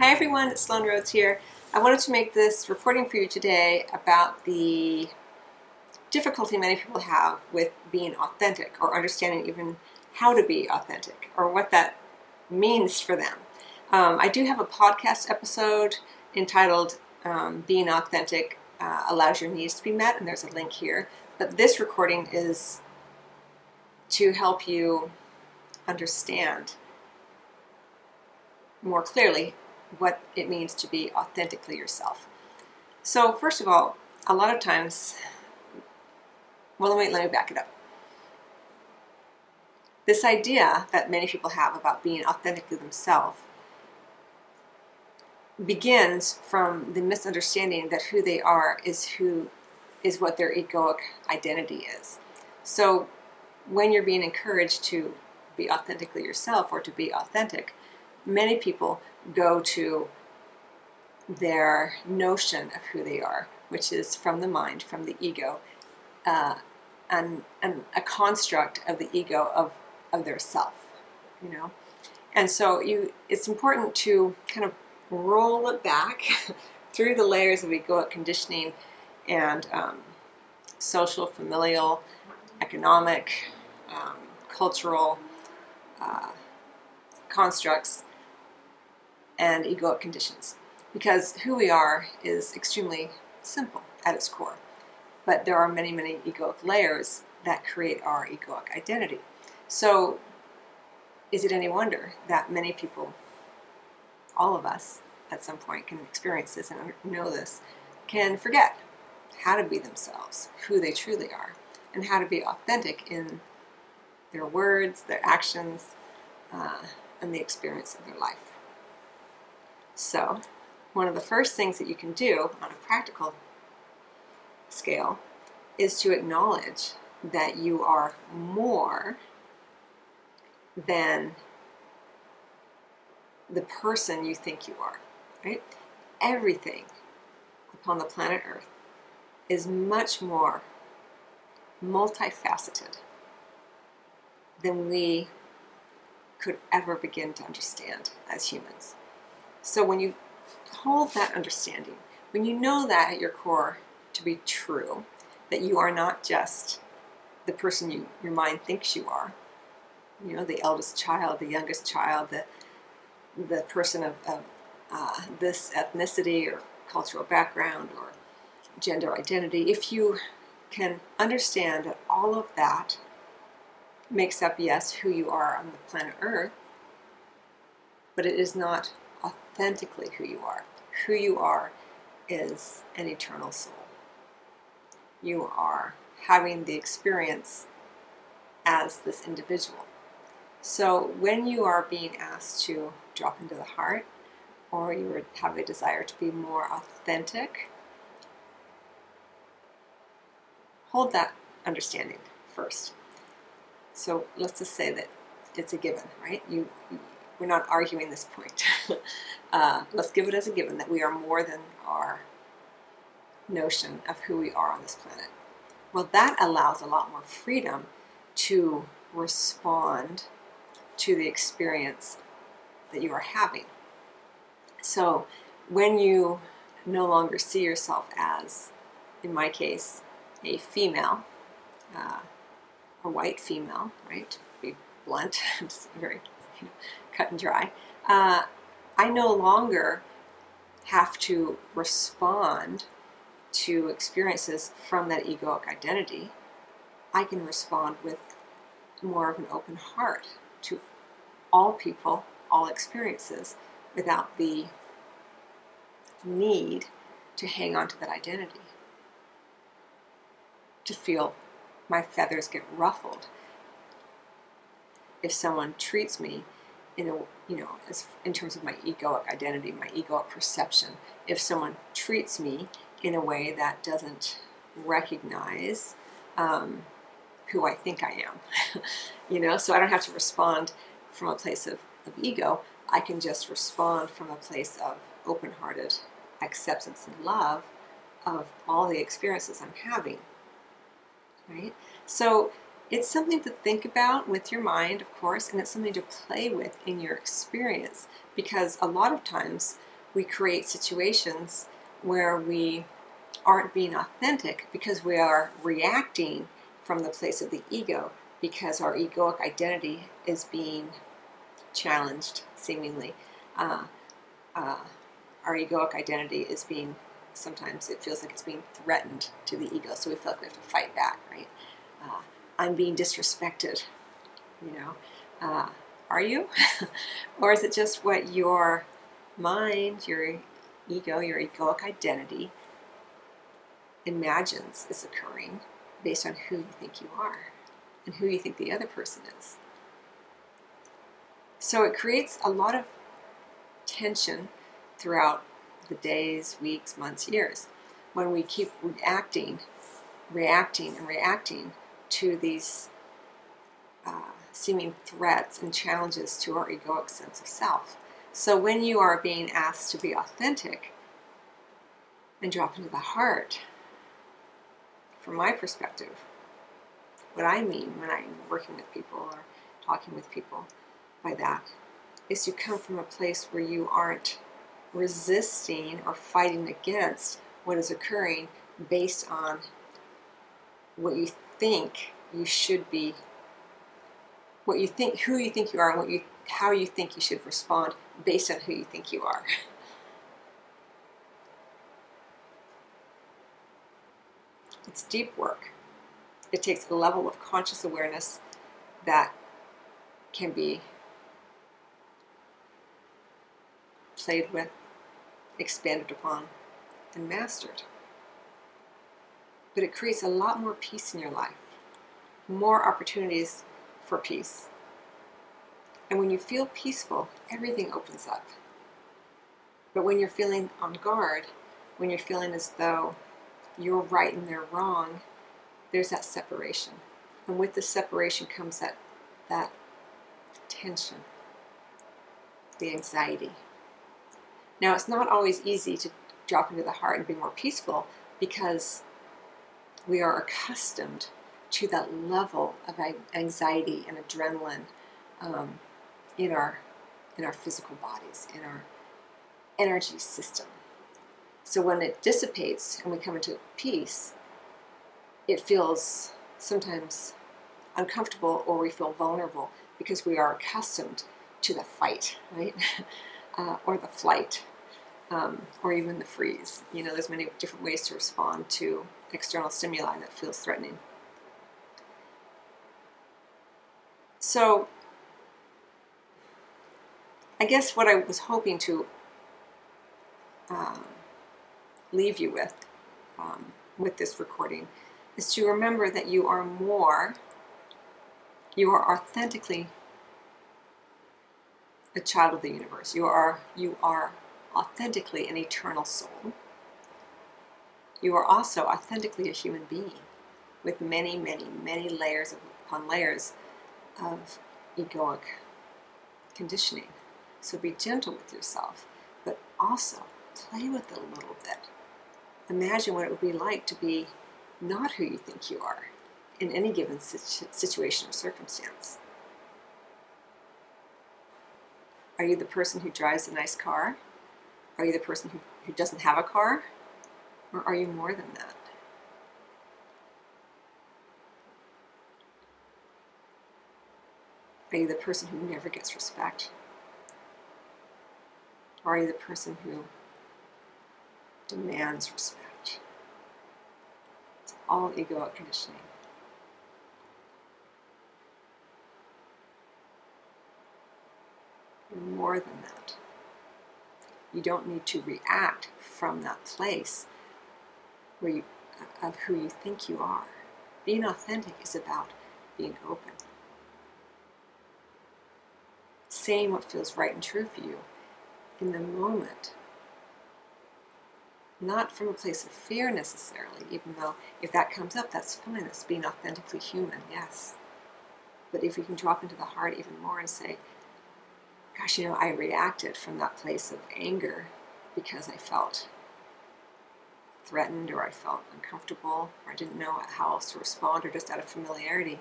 Hi everyone, it's Sloan Rhodes here. I wanted to make this recording for you today about the difficulty many people have with being authentic or understanding even how to be authentic or what that means for them. Um, I do have a podcast episode entitled um, Being Authentic uh, Allows Your Needs to Be Met, and there's a link here. But this recording is to help you understand more clearly what it means to be authentically yourself. So, first of all, a lot of times, well, let me, let me back it up. This idea that many people have about being authentically themselves begins from the misunderstanding that who they are is who is what their egoic identity is. So, when you're being encouraged to be authentically yourself or to be authentic, many people go to their notion of who they are, which is from the mind, from the ego, uh, and, and a construct of the ego of, of their self, you know. And so you, it's important to kind of roll it back through the layers of egoic conditioning and um, social, familial, economic, um, cultural uh, constructs and egoic conditions. Because who we are is extremely simple at its core. But there are many, many egoic layers that create our egoic identity. So, is it any wonder that many people, all of us at some point, can experience this and know this, can forget how to be themselves, who they truly are, and how to be authentic in their words, their actions, uh, and the experience of their life. So, one of the first things that you can do on a practical scale is to acknowledge that you are more than the person you think you are, right? Everything upon the planet Earth is much more multifaceted than we could ever begin to understand as humans. So when you hold that understanding, when you know that at your core to be true, that you are not just the person you, your mind thinks you are, you know, the eldest child, the youngest child, the, the person of, of uh, this ethnicity or cultural background or gender identity, if you can understand that all of that makes up, yes, who you are on the planet Earth, but it is not authentically who you are. Who you are is an eternal soul. You are having the experience as this individual. So when you are being asked to drop into the heart, or you have a desire to be more authentic, hold that understanding first. So let's just say that it's a given, right? You we're not arguing this point. uh, let's give it as a given that we are more than our notion of who we are on this planet. Well, that allows a lot more freedom to respond to the experience that you are having. So, when you no longer see yourself as, in my case, a female, uh, a white female, right? To be blunt, very you know, cut and dry. Uh, I no longer have to respond to experiences from that egoic identity. I can respond with more of an open heart to all people, all experiences, without the need to hang on to that identity. To feel my feathers get ruffled if someone treats me in a you know as in terms of my egoic identity my egoic perception if someone treats me in a way that doesn't recognize um, who i think i am you know? So i don't have to respond from a place of, of ego. I can just respond from a place of open-hearted acceptance and love of all the experiences i'm having right? So it's something to think about with your mind, of course, and it's something to play with in your experience because a lot of times we create situations where we aren't being authentic because we are reacting from the place of the ego because our egoic identity is being challenged, seemingly. Uh, uh, our egoic identity is being, sometimes it feels like it's being threatened to the ego, so we feel like we have to fight back, right? Uh, I'm being disrespected, you know. Uh, are you? or is it just what your mind, your ego, your egoic identity imagines is occurring based on who you think you are and who you think the other person is? So it creates a lot of tension throughout the days, weeks, months, years when we keep reacting, reacting, and reacting to these uh, seeming threats and challenges to our egoic sense of self. So when you are being asked to be authentic and drop into the heart, from my perspective, what I mean when I'm working with people or talking with people by that is you come from a place where you aren't resisting or fighting against what is occurring based on what you think you should be what you think who you think you are and what you how you think you should respond based on who you think you are. It's deep work. It takes a level of conscious awareness that can be played with expanded upon and mastered but it creates a lot more peace in your life, more opportunities for peace. And when you feel peaceful, everything opens up. But when you're feeling on guard, when you're feeling as though you're right and they're wrong, there's that separation. And with the separation comes that, that tension, the anxiety. Now, it's not always easy to drop into the heart and be more peaceful because we are accustomed to that level of anxiety and adrenaline um, in our in our physical bodies, in our energy system. So when it dissipates and we come into peace, it feels sometimes uncomfortable or we feel vulnerable because we are accustomed to the fight, right? uh, or the flight, um, or even the freeze. You know, there's many different ways to respond to external stimuli that feels threatening. So, I guess what I was hoping to um, leave you with um, with this recording is to remember that you are more, you are authentically a child of the universe. You are you are authentically an eternal soul you are also authentically a human being with many, many, many layers upon layers of egoic conditioning. So be gentle with yourself, but also play with it a little bit. Imagine what it would be like to be not who you think you are in any given situation or circumstance. Are you the person who drives a nice car? Are you the person who, who doesn't have a car? Or are you more than that? Are you the person who never gets respect? Or are you the person who demands respect? It's all egoic conditioning. You're more than that. You don't need to react from that place where you, of who you think you are. Being authentic is about being open. Saying what feels right and true for you in the moment. Not from a place of fear necessarily, even though if that comes up, that's fine. That's being authentically human, yes. But if you can drop into the heart even more and say, gosh, you know, I reacted from that place of anger because I felt threatened or I felt uncomfortable or I didn't know how else to respond or just out of familiarity.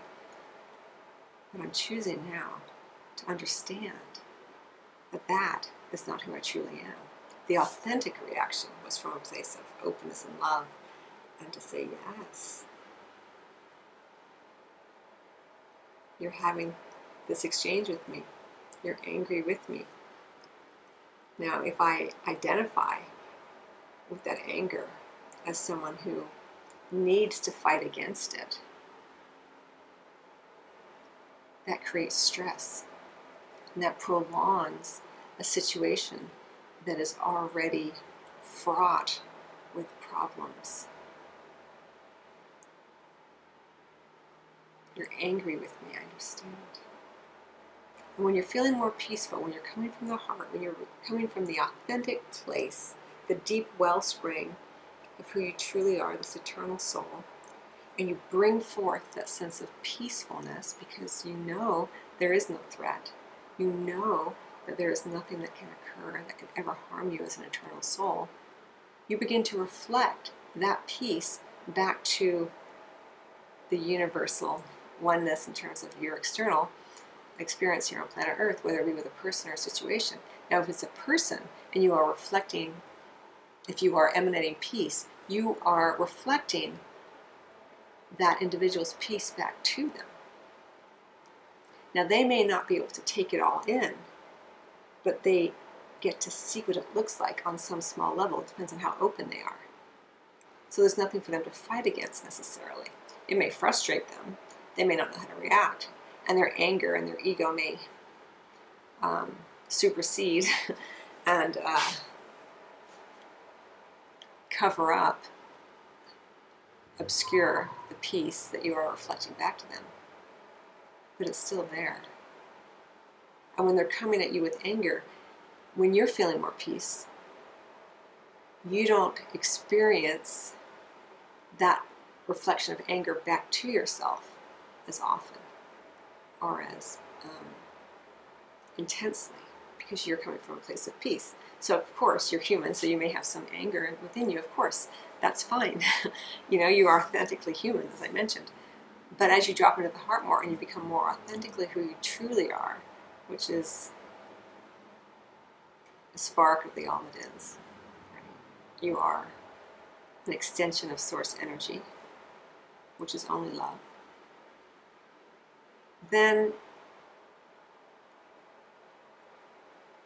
But I'm choosing now to understand that that is not who I truly am. The authentic reaction was from a place of openness and love and to say, yes, you're having this exchange with me. You're angry with me. Now, if I identify with that anger as someone who needs to fight against it, that creates stress and that prolongs a situation that is already fraught with problems. You're angry with me, I understand. And when you're feeling more peaceful, when you're coming from the heart, when you're coming from the authentic place, the deep wellspring of who you truly are, this eternal soul, and you bring forth that sense of peacefulness because you know there is no threat. You know that there is nothing that can occur that could ever harm you as an eternal soul. You begin to reflect that peace back to the universal oneness in terms of your external experience here on planet Earth, whether it be with a person or a situation. Now, if it's a person and you are reflecting, if you are emanating peace, you are reflecting that individual's peace back to them. Now, they may not be able to take it all in, but they get to see what it looks like on some small level. It depends on how open they are. So there's nothing for them to fight against necessarily. It may frustrate them. They may not know how to react. And their anger and their ego may um, supersede and uh, cover up, obscure the peace that you are reflecting back to them. But it's still there. And when they're coming at you with anger, when you're feeling more peace, you don't experience that reflection of anger back to yourself as often or as um, intensely because you're coming from a place of peace. So, of course, you're human, so you may have some anger within you. Of course, that's fine. you know, you are authentically human, as I mentioned. But as you drop into the heart more and you become more authentically who you truly are, which is a spark of the all that is. You are an extension of source energy, which is only love. Then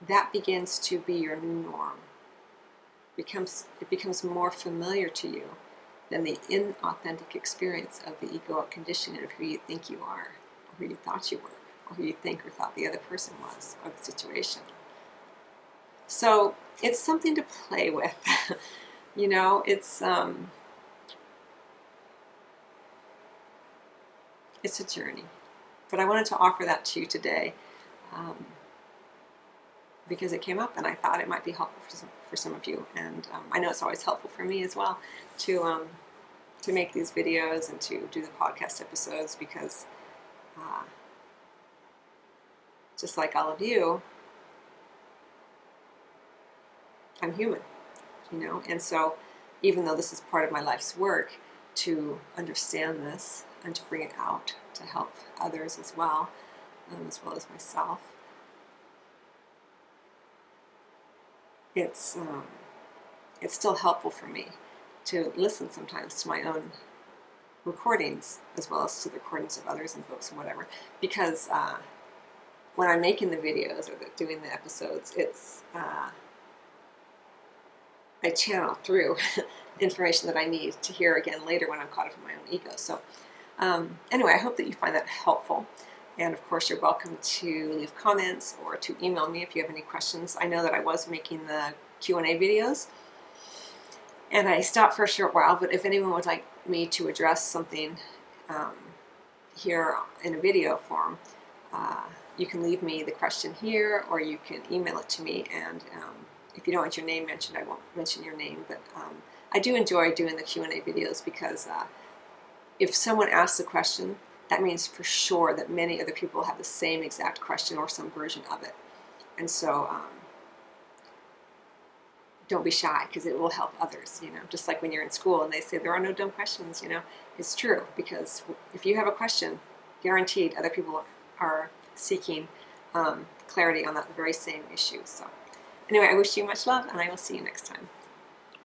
that begins to be your new norm. Becomes, it becomes more familiar to you than the inauthentic experience of the egoic conditioning of who you think you are, or who you thought you were or who you think or thought the other person was, or the situation. So it's something to play with. you know, it's um, it's a journey. But I wanted to offer that to you today um, because it came up, and I thought it might be helpful for some, for some of you. And um, I know it's always helpful for me as well to um, to make these videos and to do the podcast episodes because. Uh, just like all of you, I'm human, you know? And so, even though this is part of my life's work to understand this and to bring it out to help others as well, um, as well as myself, it's um, it's still helpful for me to listen sometimes to my own recordings as well as to the recordings of others and books and whatever because uh, when I'm making the videos or the, doing the episodes, it's uh, I channel through information that I need to hear again later when I'm caught up in my own ego. So um, anyway, I hope that you find that helpful. And of course, you're welcome to leave comments or to email me if you have any questions. I know that I was making the Q&A videos, and I stopped for a short while, but if anyone would like me to address something um, here in a video form, uh, you can leave me the question here or you can email it to me and um, if you don't want your name mentioned I won't mention your name but um, I do enjoy doing the Q&A videos because uh, if someone asks a question that means for sure that many other people have the same exact question or some version of it and so um, don't be shy because it will help others you know just like when you're in school and they say there are no dumb questions you know it's true because if you have a question guaranteed other people are seeking um, clarity on that very same issue. So, anyway, I wish you much love, and I will see you next time.